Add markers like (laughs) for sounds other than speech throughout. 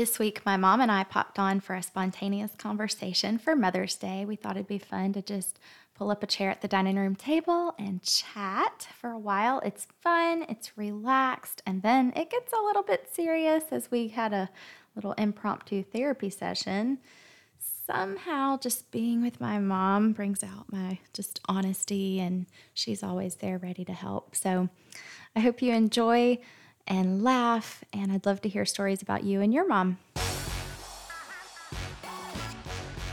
This week, my mom and I popped on for a spontaneous conversation for Mother's Day. We thought it'd be fun to just pull up a chair at the dining room table and chat for a while. It's fun, it's relaxed, and then it gets a little bit serious as we had a little impromptu therapy session. Somehow, just being with my mom brings out my just honesty, and she's always there ready to help. So, I hope you enjoy and laugh. And I'd love to hear stories about you and your mom.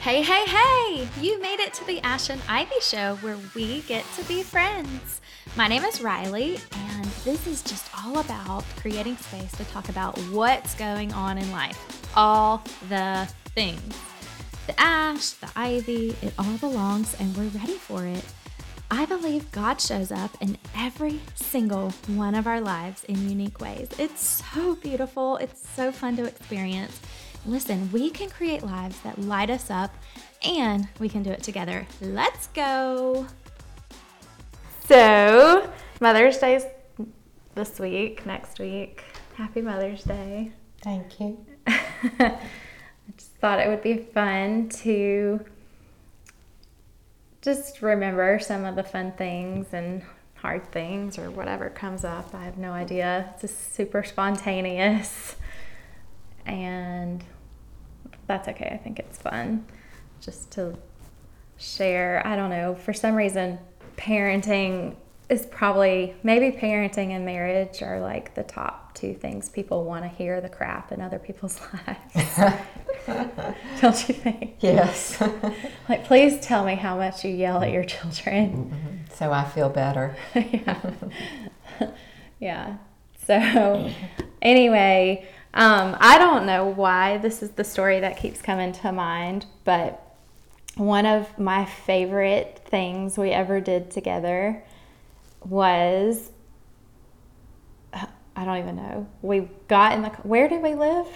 Hey, hey, hey! You made it to the Ash and Ivy Show where we get to be friends. My name is Riley, and this is just all about creating space to talk about what's going on in life. All the things. The ash, the ivy, it all belongs, and we're ready for it. I believe God shows up in every single one of our lives in unique ways. It's so beautiful, it's so fun to experience. Listen, we can create lives that light us up and we can do it together. Let's go. So, Mother's Day's this week, next week. Happy Mother's Day. Thank you. (laughs) I just thought it would be fun to just remember some of the fun things and hard things or whatever comes up. I have no idea. It's just super spontaneous. And that's okay. I think it's fun just to share. I don't know. For some reason, parenting is probably maybe parenting and marriage are like the top two things people want to hear the crap in other people's (laughs) lives. Don't you think? Yes. (laughs) like, please tell me how much you yell at your children. Mm-hmm. So I feel better. (laughs) yeah. yeah. So, anyway, um, I don't know why this is the story that keeps coming to mind, but one of my favorite things we ever did together was I don't even know. We got in the where did we live?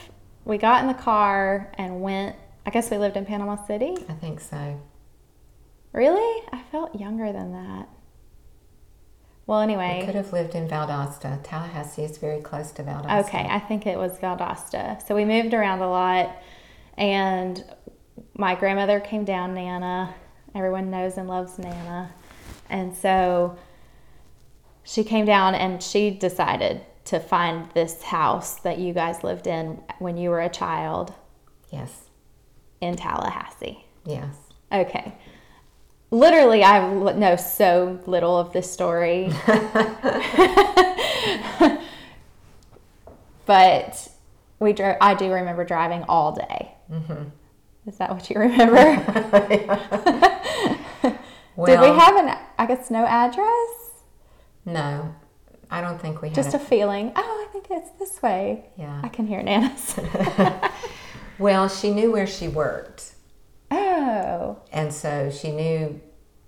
We got in the car and went. I guess we lived in Panama City. I think so. Really? I felt younger than that. Well, anyway, we could have lived in Valdosta. Tallahassee is very close to Valdosta. Okay, I think it was Valdosta. So we moved around a lot, and my grandmother came down, Nana. Everyone knows and loves Nana, and so she came down and she decided to find this house that you guys lived in when you were a child. Yes. In Tallahassee. Yes. Okay. Literally, I know so little of this story. (laughs) (laughs) but we drove. I do remember driving all day. Mm-hmm. Is that what you remember? (laughs) well, Did we have an? I guess no address. No, I don't think we had just a, a feeling. Oh, I think it's this way. Yeah, I can hear Nana's. (laughs) (laughs) well, she knew where she worked. Oh, and so she knew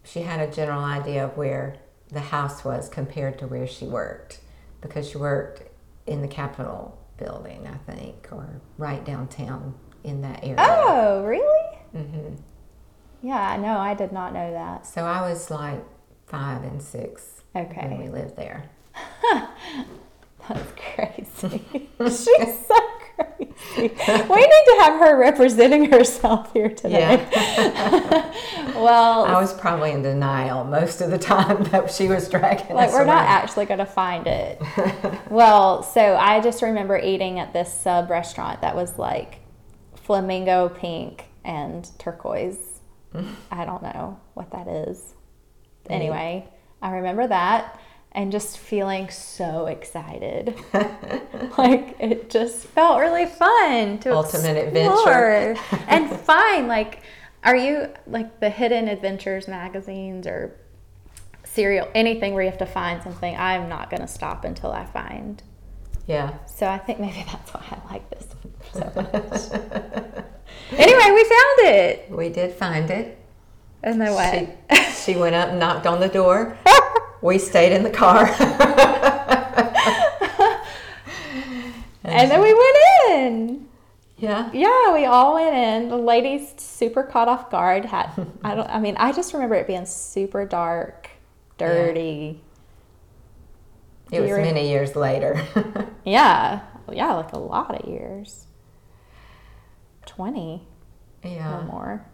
she had a general idea of where the house was compared to where she worked because she worked in the Capitol building, I think, or right downtown in that area. Oh, really? Mm-hmm. Yeah, no, I did not know that. So I was like five and six Okay. When we lived there. (laughs) That's crazy. (laughs) She's so crazy. We need to have her representing herself here today. Yeah. (laughs) well, I was probably in denial most of the time that she was dragging like we're around. not actually going to find it. well, so I just remember eating at this sub restaurant that was like flamingo pink and turquoise. I don't know what that is. Anyway, I remember that and just feeling so excited. (laughs) like it just felt really fun to ultimate explore. adventure. (laughs) And find like are you like the hidden adventures magazines or serial anything where you have to find something i'm not going to stop until i find. Yeah. So i think maybe that's why i like this (laughs) so much. Anyway we found it. We did find it. And then what? She, she went up and knocked on the door. Oh, we stayed in the car. (laughs) and, then we went in. Yeah. Yeah, we all went in. The ladies super caught off guard. Had I don't I mean, I just remember it being super dark, dirty. Yeah. It was many years later. (laughs) yeah. Yeah, like a lot of years. 20 Yeah. or more.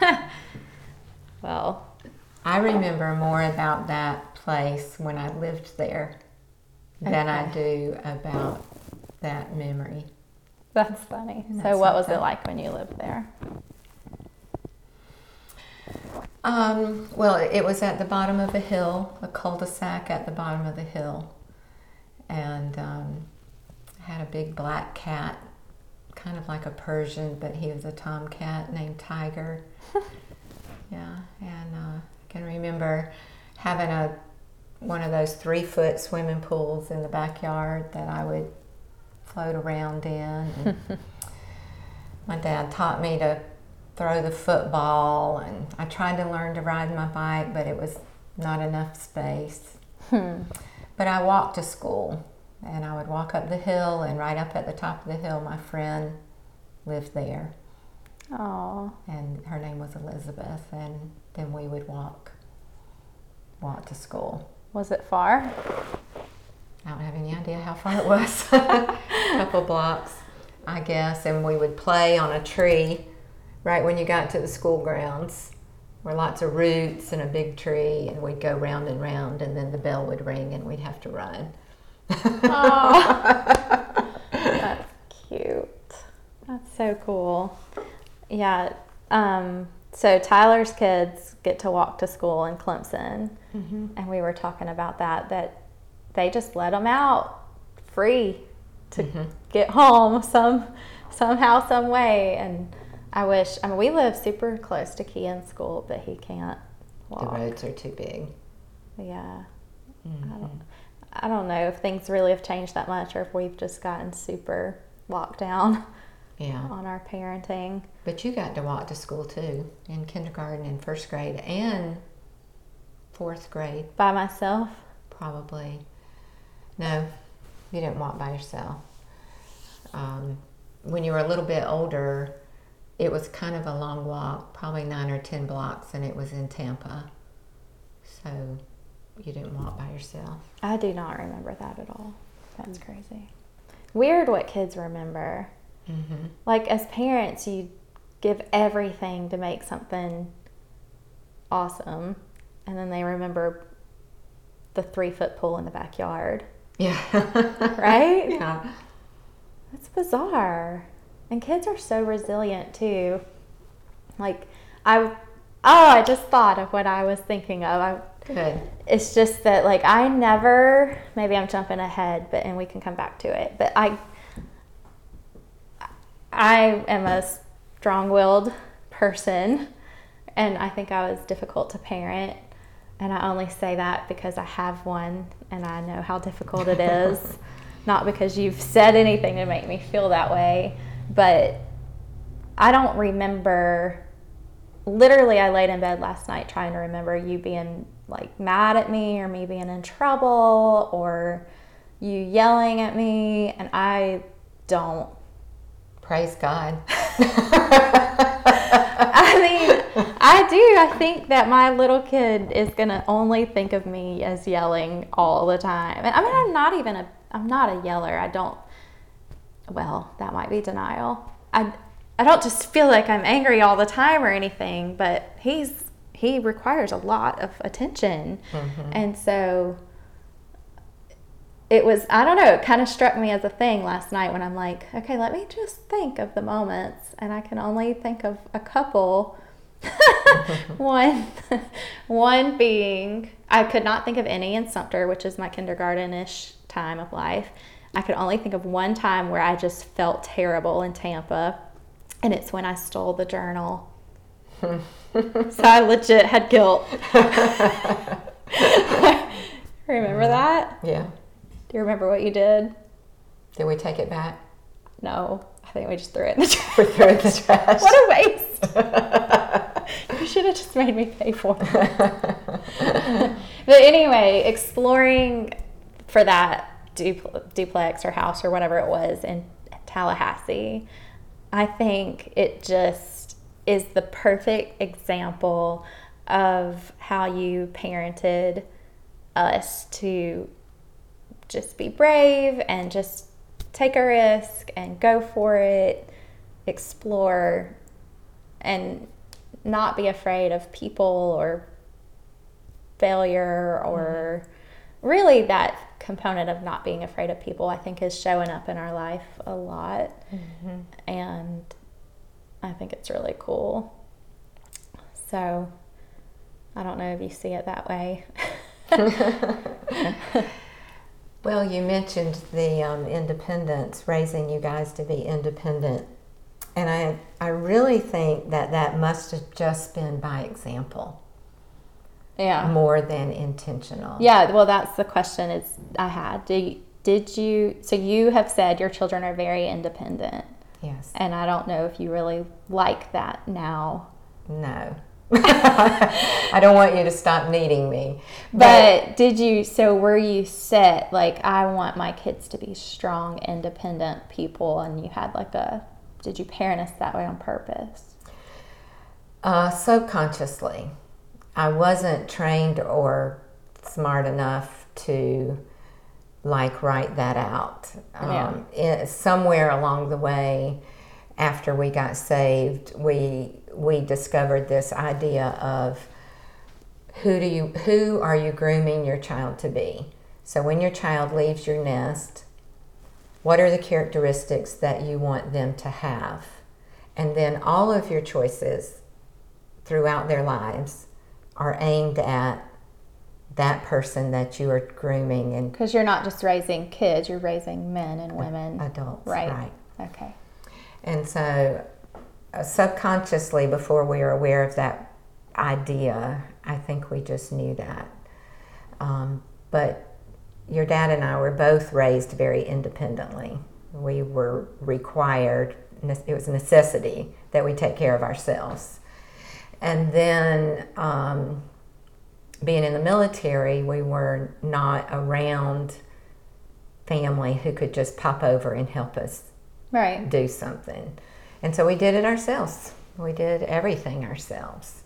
(laughs) well, I remember more about that place when I lived there than I do about that memory. that's funny. Isn't so, what was it like when you lived there? Um, well, it was at the bottom of a hill, a cul-de-sac at the bottom of the hill, and um, had a big black cat, kind of like a Persian, but he was a tomcat named Tiger. (laughs) yeah, and uh, can remember having a one of those three-foot swimming pools in the backyard that I would float around in. (laughs) My dad taught me to throw the football and I tried to learn to ride my bike but it was not enough space. Hmm. But I walked to school and I would walk up the hill and right up at the top of the hill my friend lived there Oh, and her name was Elizabeth and then we would walk walk to school. was it far? I don't have any idea how far it was. a (laughs) couple blocks, I guess. And we would play on a tree right when you got to the school grounds. Were lots of roots and a big tree, and we'd go round and round, and then the bell would ring, and we'd have to run. Oh, (laughs) that's cute. That's so cool. Yeah. Um, so Tyler's kids get to walk to school in Clemson, mm-hmm. and we were talking about that. That they just let them out free to mm-hmm. get home (laughs) some somehow, some way. And I wish. I mean, we live super close to Kean's school, but he can't The roads are too big. Yeah. I mm-hmm. don't, I don't know if things really have changed that much or if we've just gotten super locked down (laughs) Yeah. on our parenting. But you got to walk to school too, in kindergarten and first grade and fourth grade. By myself? Probably. No, you didn't walk by yourself. Um, when you were a little bit older, it was kind of a long walk, probably nine or ten blocks, and it was in Tampa. So you didn't walk by yourself. I do not remember that at all. That's crazy. Weird what kids remember. Mm-hmm. Like, as parents, you give everything to make something awesome, and then they remember the three foot pool in the backyard, Yeah. (laughs) right? yeah. That's bizarre. And kids are so resilient too. Like I oh, I just thought of what I was thinking of. I, Good. it's just that like I never maybe I'm jumping ahead, but and we can come back to it. But I I am a strong-willed person and I think I was difficult to parent. And I only say that because I have one and I know how difficult it is. (laughs) Not because you've said anything to make me feel that way, but I don't remember. Literally, I laid in bed last night trying to remember you being like mad at me or me being in trouble or you yelling at me, and I don't. Praise God. (laughs) (laughs) I mean, I do. I think that my little kid is gonna only think of me as yelling all the time. And I mean, I'm not even a. I'm not a yeller. I don't. Well, that might be denial. I. I don't just feel like I'm angry all the time or anything, but he's he requires a lot of attention, mm-hmm. and so it was i don't know it kind of struck me as a thing last night when i'm like okay let me just think of the moments and i can only think of a couple. (laughs) One one being i could not think of any in sumter which is my kindergarten-ish time of life. I could only think of one time where i just felt terrible in tampa and it's when i stole the journal. (laughs) So i legit had guilt. (laughs) Remember that? Yeah. Do you remember what you did? Did we take it back? No, I think we just threw it in the trash. (laughs) We threw it in the trash. what a waste! (laughs) you should have just made me pay for it. (laughs) but anyway, exploring for that dupl- duplex or house or whatever it was in Tallahassee, I think it just is the perfect example of how you parented us to just be brave and just take a risk and go for it explore and not be afraid of people or failure or mm-hmm. really that component of not being afraid of people i think is showing up in our life a lot. Mm-hmm. And i think it's really cool. So i don't know if you see it that way (laughs) (laughs) Well, you mentioned the um, independence, raising you guys to be independent. And I, I really think that that must have just been by example yeah more than intentional. Yeah, well, that's the question is I had. Did did you? So you have said your children are very independent, Yes. and I don't know if you really like that now. No. (laughs) I don't want you to stop needing me. But did you? So were you set like I want my kids to be strong, independent people, and you had like a? Did you parent us that way on purpose? Uh, subconsciously, I wasn't trained or smart enough to like write that out. Um, it- somewhere along the way, after we got saved, we we discovered this idea of who do you who are you grooming your child to be. So when your child leaves your nest, what are the characteristics that you want them to have? And then all of your choices throughout their lives are aimed at that person that you are grooming and Because you're not just raising kids; you're raising men and women. adults, Right. right? Okay. And so, uh, subconsciously, before we were aware of that idea, I think we just knew that. Um, but your dad and I were both raised very independently. We were required, it was a necessity that we take care of ourselves. And then, um, being in the military, we were not around family who could just pop over and help us Right. do something. And so we did it ourselves. We did everything ourselves.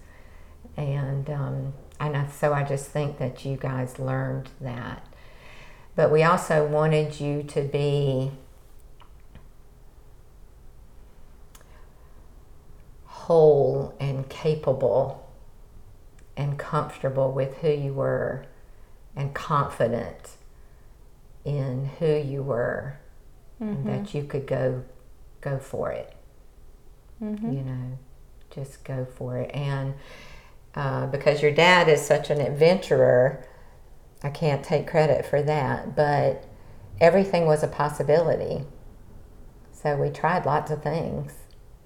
And um, and I, so I just think that you guys learned that. But we also wanted you to be whole and capable and comfortable with who you were and confident in who you were and that you could go go for it. You know just go for it. And uh, because your dad is such an adventurer i can't take credit for that but everything was a possibility. So we tried lots of things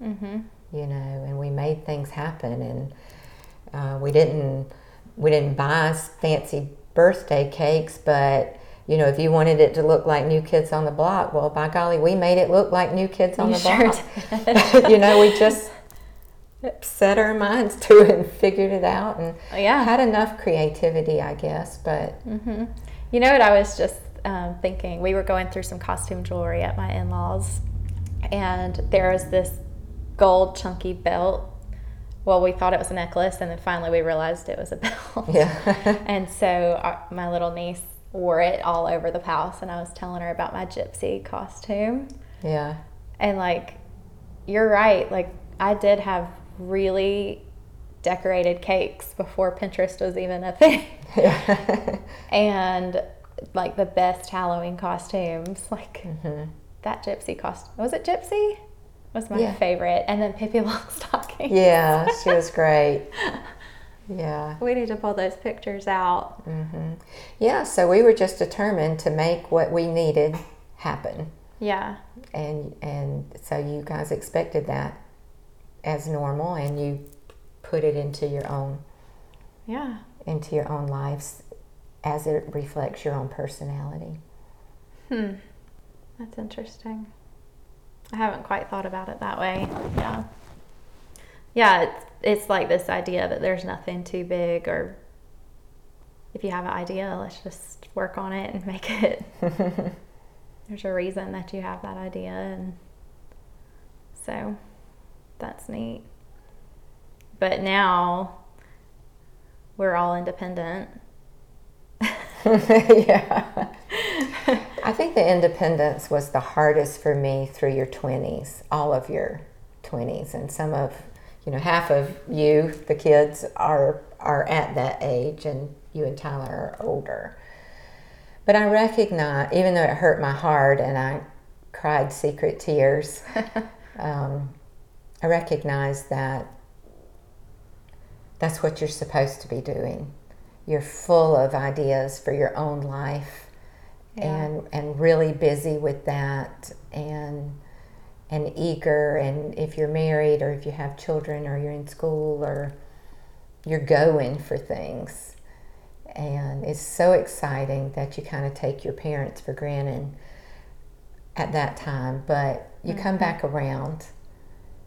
Mm-hmm. you know, and we made things happen. And uh, we didn't we didn't buy fancy birthday cakes, but you know, if you wanted it to look like New Kids on the Block, well, by golly, we made it look like New Kids on You the sure Block. (laughs) you know, we just set our minds to it and figured it out, and Yeah. had enough creativity, I guess. But hmm You know what I was just um, thinking? We were going through some costume jewelry at my in-laws, and there was this gold chunky belt. Well, we thought it was a necklace, and then finally we realized it was a (laughs) belt. yeah, and so our, my little niece wore it all over the house, and I was telling her about my gypsy costume. yeah, And like, you're right. Like, I did have really decorated cakes before Pinterest was even a thing. yeah. (laughs) and like the best Halloween costumes, like Mhm. that gypsy costume. Was it gypsy? Was my Yeah. favorite, and then Pippi Longstocking. yeah, she was (laughs) great. Yeah. We need to pull those pictures out. hmm Yeah, so we were just determined to make what we needed happen, Yeah. and and so you guys expected that as normal, and you put it into your own Yeah. into your own lives as it reflects your own personality. Hmm. That's interesting. I haven't quite thought about it that way. Yeah. Yeah, it's, it's like this idea that there's nothing too big, or if you have an idea, let's just work on it and (laughs) make it. (laughs) there's a reason that you have that idea, and so that's neat. But now we're all independent. (laughs) yeah. I think the independence was the hardest for me through your 20s, all of your twenties, and some of you know half of you, the kids, are are at that age, and you and Tyler are older. But I recognize, even though it hurt my heart and I cried secret tears, (laughs) um, I recognize that that's what you're supposed to be doing. You're full of ideas for your own life Yeah. and and really busy with that and and eager and if you're married or if you have children or you're in school or you're going for things. And it's so exciting that you kind of take your parents for granted at that time but you come mm-hmm. back around.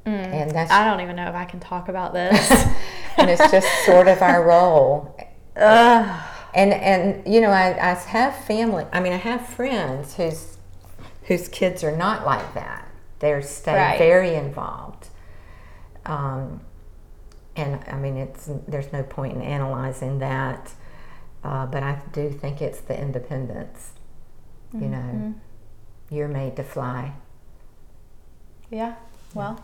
Mm. And that's I don't even know if I can talk about this. (laughs) and it's just sort of our role. Ugh. and and you know I, I have family i mean i have friends whose whose kids are not like that they're stay Right. very involved um, and i mean it's there's no point in analyzing that uh, but i do think it's the independence you know you're made to fly Yeah. Well,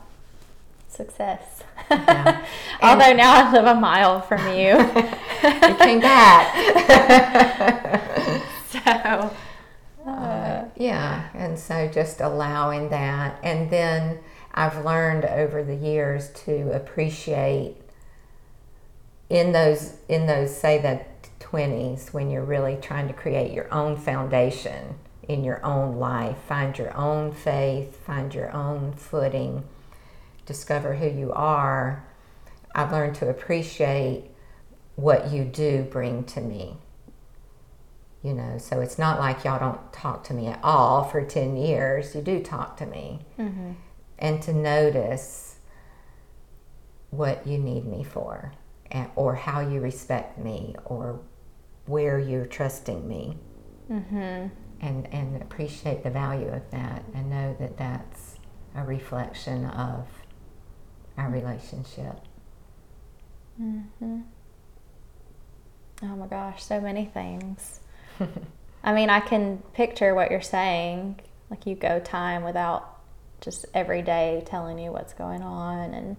success. Yeah. (laughs) Although now I live a mile from you. (laughs) you came back (laughs) so, yeah, and so just allowing that. And then I've learned over the years to appreciate in those in those say the 20s when you're really trying to create your own foundation in your own life, find your own faith, find your own footing, discover who you are. I've learned to appreciate what you do bring to me you know so it's not like y'all don't talk to me at all for 10 years. You do talk to me. Mm-hmm. And to notice what you need me for and, or how you respect me or where you're trusting me. Mm-hmm. And and appreciate the value of that and know that that's a reflection of our relationship. Mm-hmm. Oh my gosh, so many things. (laughs) I mean, I can picture what you're saying. Like you go time without just every day telling you what's going on and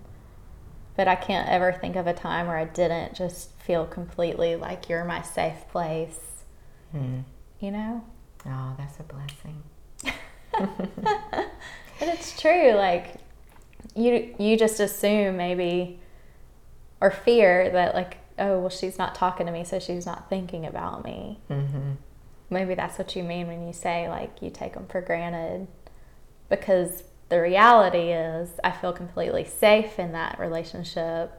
but I can't ever think of a time where I didn't just feel completely like you're my safe place. Hmm. You know? oh that's a blessing (laughs) But it's true. Like you, you just assume maybe, or fear that like, oh well, she's not talking to me, so she's not thinking about me. mm-hmm. Maybe that's what you mean when you say like you take them for granted, because the reality is I feel completely safe in that relationship,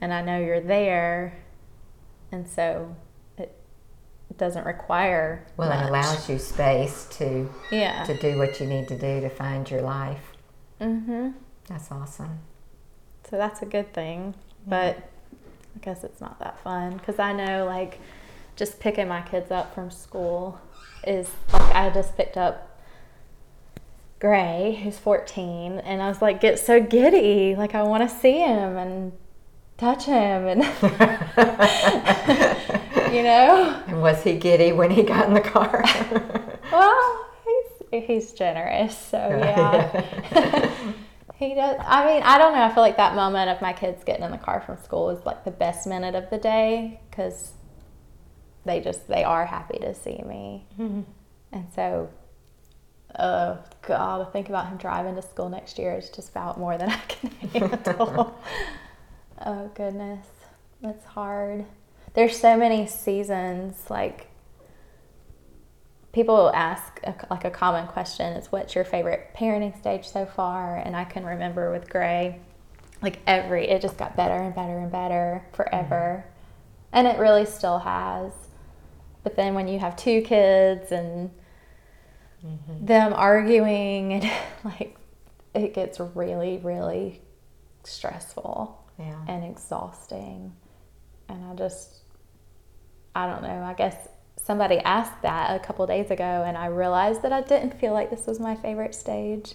and I know you're there, and so it doesn't require well it allows you space to yeah. to do what you need to do to find your life. Mm-hmm. that's awesome. So that's a good thing, but I guess it's not that fun because I know like just picking my kids up from school is like I just picked up Gray, who's 14, and I was like, get so giddy. Like, I want to see him and touch him, and (laughs) you know? And was he giddy when he got in the car? Well, he's, he's generous, so (laughs) yeah. (laughs) he does. I mean, I don't know. I feel like that moment of my kids getting in the car from school is like the best minute of the day because they just they are happy to see me, mm-hmm. and so. Oh God! To think about him driving to school next year is just about more than (laughs) I can handle. (laughs) oh goodness, that's hard. There's so many seasons. Like people ask a, like a common question is what's your favorite parenting stage so far and i can remember with gray like every it just got better and better and better forever mm-hmm. and it really still has but then when you have two kids and mm-hmm. them arguing and (laughs) like it gets really really stressful yeah. and exhausting. And I just, I don't know. I guess somebody asked that a couple days ago, and I realized that I didn't feel like this was my favorite stage.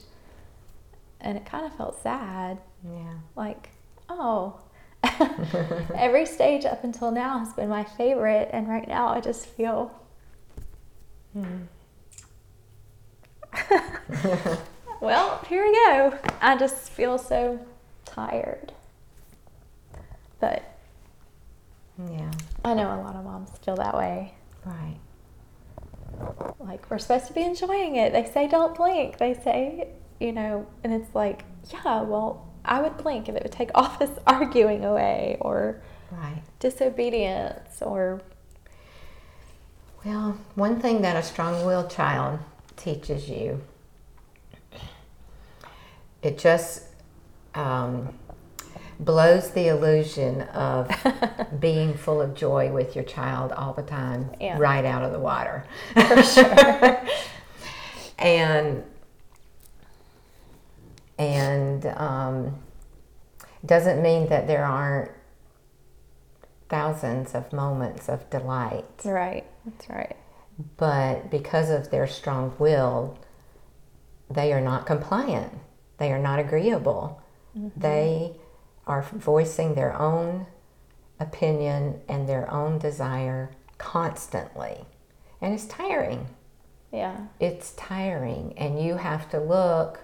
And it kind of felt sad. Yeah. Like, oh, (laughs) every stage up until now has been my favorite. And right now I just feel. Hmm. (laughs) (laughs) well, here we go. I just feel so tired. But Yeah, I know a lot of moms feel that way. Right. Like, we're supposed to be enjoying it. They say don't blink. They say, you know, and it's like, yeah, well, I would blink if it would take (laughs) all this arguing away or Right. disobedience or, Well, one thing that a strong willed child teaches you, it just um, blows the illusion of (laughs) being full of joy with your child all the time Yeah. right out of the water. for sure. (laughs) and and um, doesn't mean that there aren't thousands of moments of delight right. That's right. but because of their strong will, they are not compliant. They are not agreeable. They are voicing their own opinion and their own desire constantly. And it's tiring. Yeah. It's tiring. And you have to look,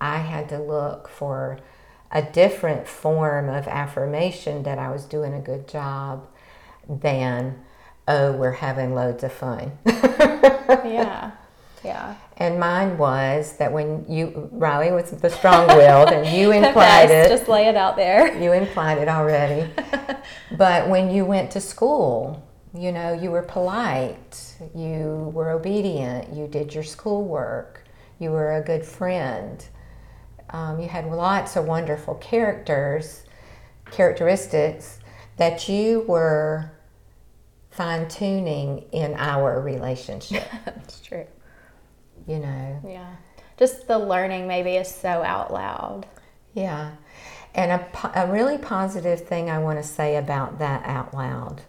I had to look for a different form of affirmation that I was doing a good job than, oh, we're having loads of fun. (laughs) Yeah. Yeah. And mine was that when you, Riley was the strong willed, and you (laughs) implied it. Just lay it out there. You implied it already. (laughs) but when you went to school, you know, you were polite, you were obedient, you did your schoolwork, you were a good friend. Um, you had lots of wonderful characters, characteristics that you were fine tuning in our relationship, (laughs) That's true. You know. Yeah. Just the learning maybe is so out loud. Yeah. And a, a really positive thing I want to say about that out loud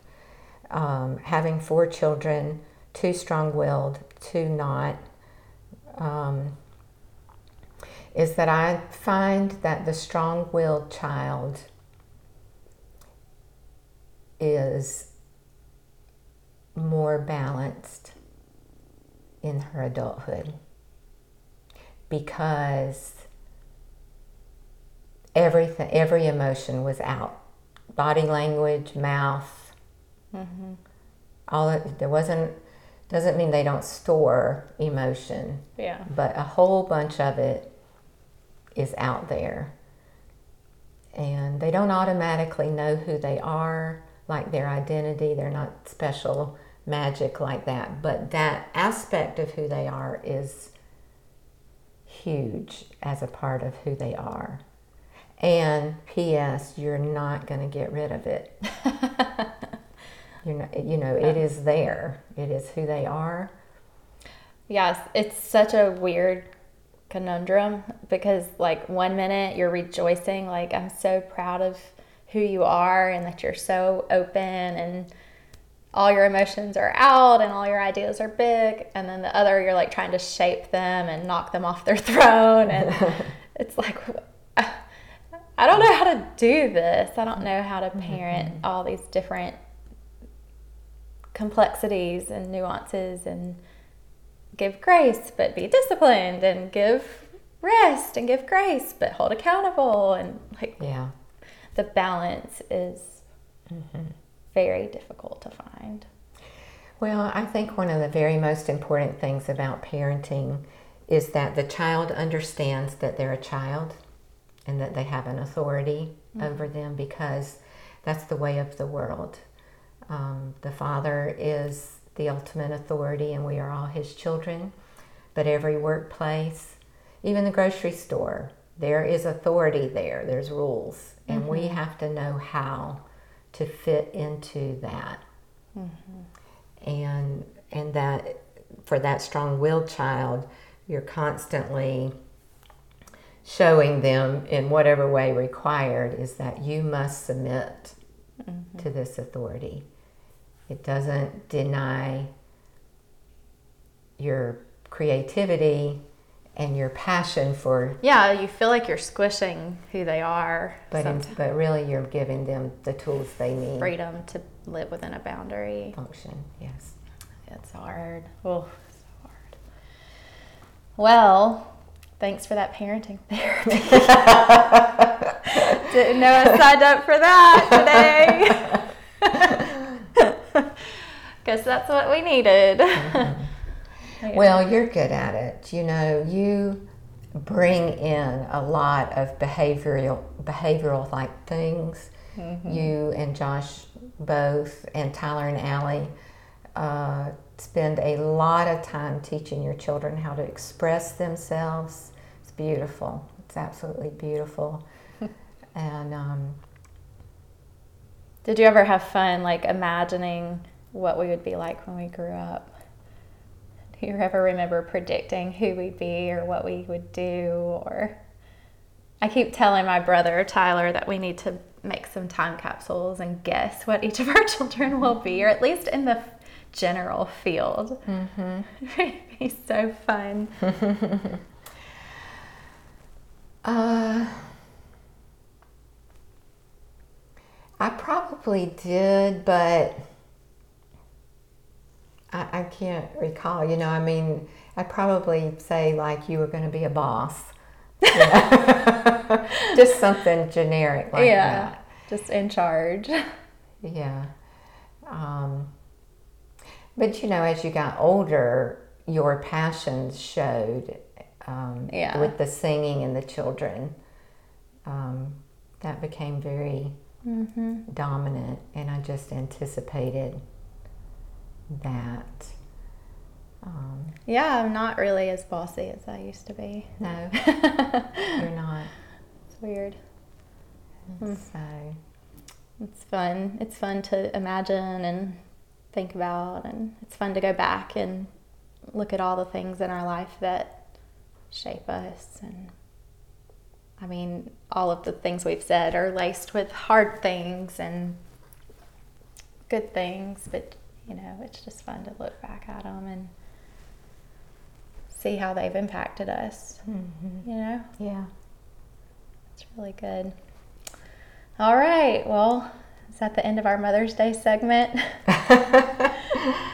um, having four children, two strong willed, two not, um, is that I find that the strong willed child is more balanced in her adulthood. Because everything every emotion was out. Body language mouth. Mm-hmm. All it, there wasn't doesn't mean they don't store emotion Yeah. but a whole bunch of it is out there. And they don't automatically know who they are like their identity. They're not special magic like that. But that aspect of who they are is huge as a part of who they are. And ps you're not going to get rid of it. (laughs) You're not, you know it is there. It is who they are. Yes, it's such a weird conundrum because, like, one minute you're rejoicing, like, I'm so proud of who you are and that you're so open and all your emotions are out and all your ideas are big. And then the other, you're like trying to shape them and knock them off their (laughs) throne. And (laughs) it's like, (sighs) I don't know how to do this. I don't know how to parent mm-hmm. all these different complexities and nuances and give grace but be disciplined and give rest and give grace but hold accountable and like yeah the balance is mm-hmm. Very difficult to find Well, I think one of the very most important things about parenting is that the child understands that they're a child and that they have an authority over them because that's the way of the world. Um, the father is the ultimate authority and we are all his children. But every workplace, even the grocery store, there is authority there, there's rules. And we have to know how to fit into that. Mm-hmm. And and that for that strong-willed child you're constantly showing them in whatever way required is that you must submit mm-hmm. to this authority. It doesn't deny your creativity and your passion for yeah you feel like you're squishing who they are but in, but really you're giving them the tools they need freedom to live within a boundary function yes it's hard oh so hard well Thanks for that parenting (laughs) therapy. (laughs) Didn't know I signed up for that today. (laughs) Guess that's what we needed. Mm-hmm. Well, you're good at it. You know, you bring in a lot of behavioral behavioral like things. Mm-hmm. You and Josh both, and Tyler and Allie, uh, spend a lot of time teaching your children how to express themselves. It's beautiful. It's absolutely beautiful. (laughs) and um, did you ever have fun, like imagining what we would be like when we grew up? You ever remember predicting who we'd be or what we would do? Or I keep telling my brother Tyler that we need to make some time capsules and guess what each of our (laughs) children will be, or at least in the general field. Mm-hmm. (laughs) It'd be so fun. (laughs) uh, I probably did, but I, I can't recall. You know, I mean, I'd probably say like you were going to be a boss. (laughs) just something generic like yeah, that. Just in charge. (laughs) Yeah. Um, but you know, as you got older, your passions showed um, yeah. with the singing and the children. Um, that became very mm-hmm. dominant, and I just anticipated that. Um, yeah, I'm not really as bossy as I used to be. No, (laughs) you're not. It's weird. Mm. So it's fun. It's fun to imagine and think about, and it's fun to go back and look at all the things in our life that shape us. And I mean, all of the things we've said are laced with hard things and good things, but you know, it's just fun to look back at them and see how they've impacted us. Mm-hmm. You know? Yeah. It's really good. All right. Well, is that the end of our Mother's Day segment? (laughs)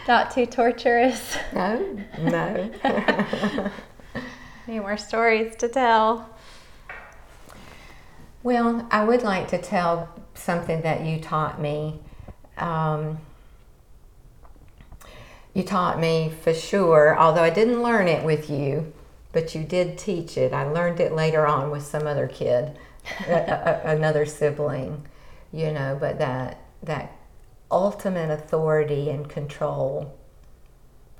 Not too torturous. No, no. (laughs) Any more stories to tell? Well, I would like to tell something that you taught me. Um, you taught me for sure, although I didn't learn it with you, but you did teach it. I learned it later on with some other kid, a, a, another sibling you know, but that that ultimate authority and control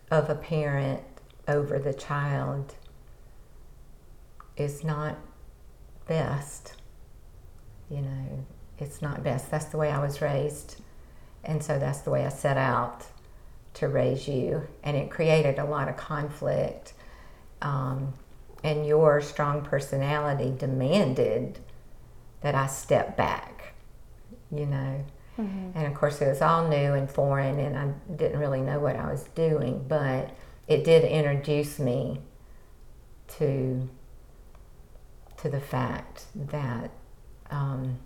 of a parent over the child is not best. You know, it's not best. That's the way I was raised. And so that's the way I set out to raise you. And it created a lot of conflict. Um, and your strong personality demanded that I step back you know. Mm-hmm. And of course, it was all new and foreign, and I didn't really know what I was doing, but it did introduce me to to the fact that um,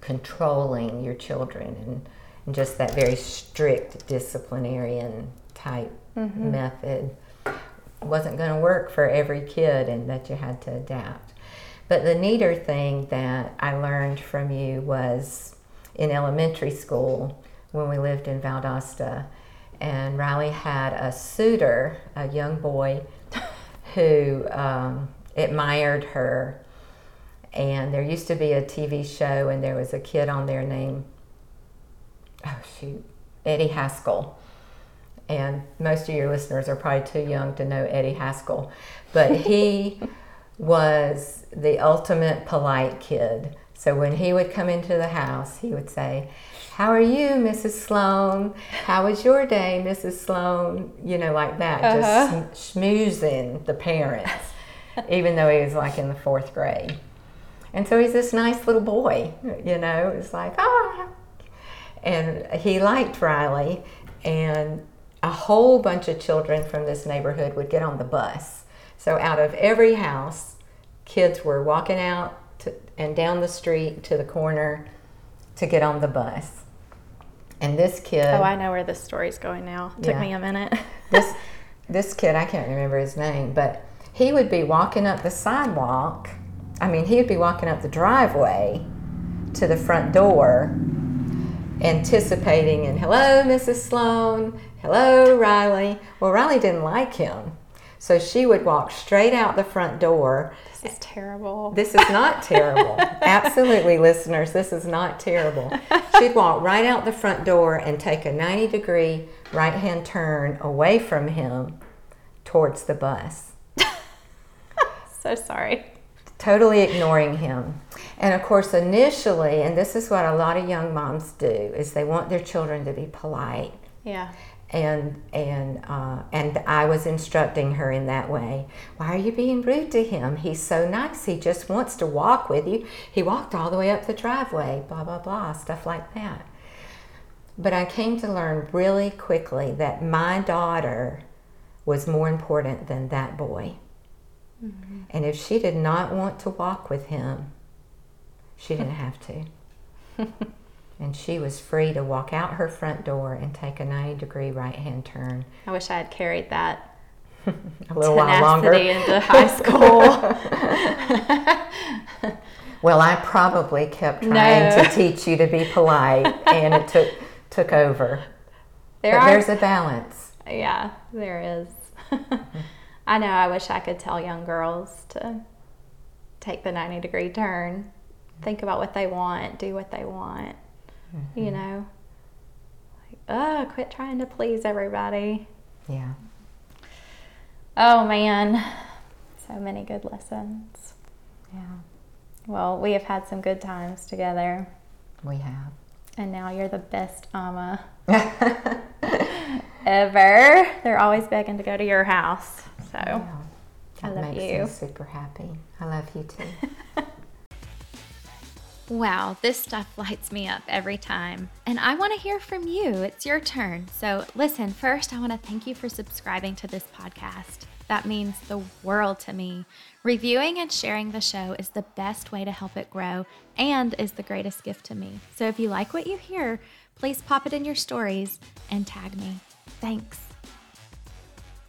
controlling your children and, and, just that very strict disciplinarian type mm-hmm. method wasn't going to work for every kid, and that you had to adapt. But the neater thing that I learned from you was in elementary school when we lived in Valdosta. And Riley had a suitor, a young boy, (laughs) who um, admired her. And there used to be a TV show, and there was a kid on there named, oh shoot, Eddie Haskell. And most of your listeners are probably too young to know Eddie Haskell. But he (laughs) was the ultimate polite kid. So when he would come into the house, he would say, How are you, Mrs. Sloan? How was your day, Mrs. Sloan? You know, like that, uh-huh. just schmoozing the parents, (laughs) even though he was like in the fourth grade. And so he's this nice little boy, you know, it's like, ah. And he liked Riley, and a whole bunch of children from this neighborhood would get on the bus so out of every house, kids were walking out to, and down the street to the corner to get on the bus. And this kid. Oh, I know where this story's going now. It took yeah, me a minute. (laughs) this this kid, I can't remember his name, but he would be walking up the sidewalk. I mean, he would be walking up the driveway to the front door, anticipating, and hello, Mrs. Sloan, hello, Riley. Well, Riley didn't like him. So she would walk straight out the front door. This is terrible. This is not terrible. (laughs) Absolutely, listeners, this is not terrible. She'd walk right out the front door and take a 90 degree right hand turn away from him towards the bus, (laughs) So sorry. Totally ignoring him. And of course, initially, and this is what a lot of young moms do, is they want their children to be polite. Yeah. and and uh, and I was instructing her in that way. Why are you being rude to him? He's so nice. He just wants to walk with you. He walked all the way up the driveway. Blah blah blah. Stuff like that. But I came to learn really quickly that my daughter was more important than that boy. Mm-hmm. And if she did not want to walk with him, she didn't have to. (laughs) and she was free to walk out her front door and take a 90 degree right hand turn I wish I had carried that (laughs) a little while longer. into high school. (laughs) Well, I probably kept trying No. to teach you to be polite and it took took over. there but are there's a balance. Yeah, there is. I know. I wish I could tell young girls to take the 90 degree turn, think about what they want, do what they want. Mm-hmm. You know, like, oh, quit trying to please everybody. Yeah. Oh, man. So many good lessons. Yeah. Well, we have had some good times together, We have. and now you're the best ama (laughs) ever. They're always begging to go to your house. So. Yeah. I That love makes you. me super happy. I love you too. (laughs) Wow, this stuff lights me up every time. And I want to hear from you. It's your turn. So, listen, first, I want to thank you for subscribing to this podcast. That means the world to me. Reviewing and sharing the show is the best way to help it grow and is the greatest gift to me. So, if you like what you hear, please pop it in your stories and tag me. Thanks.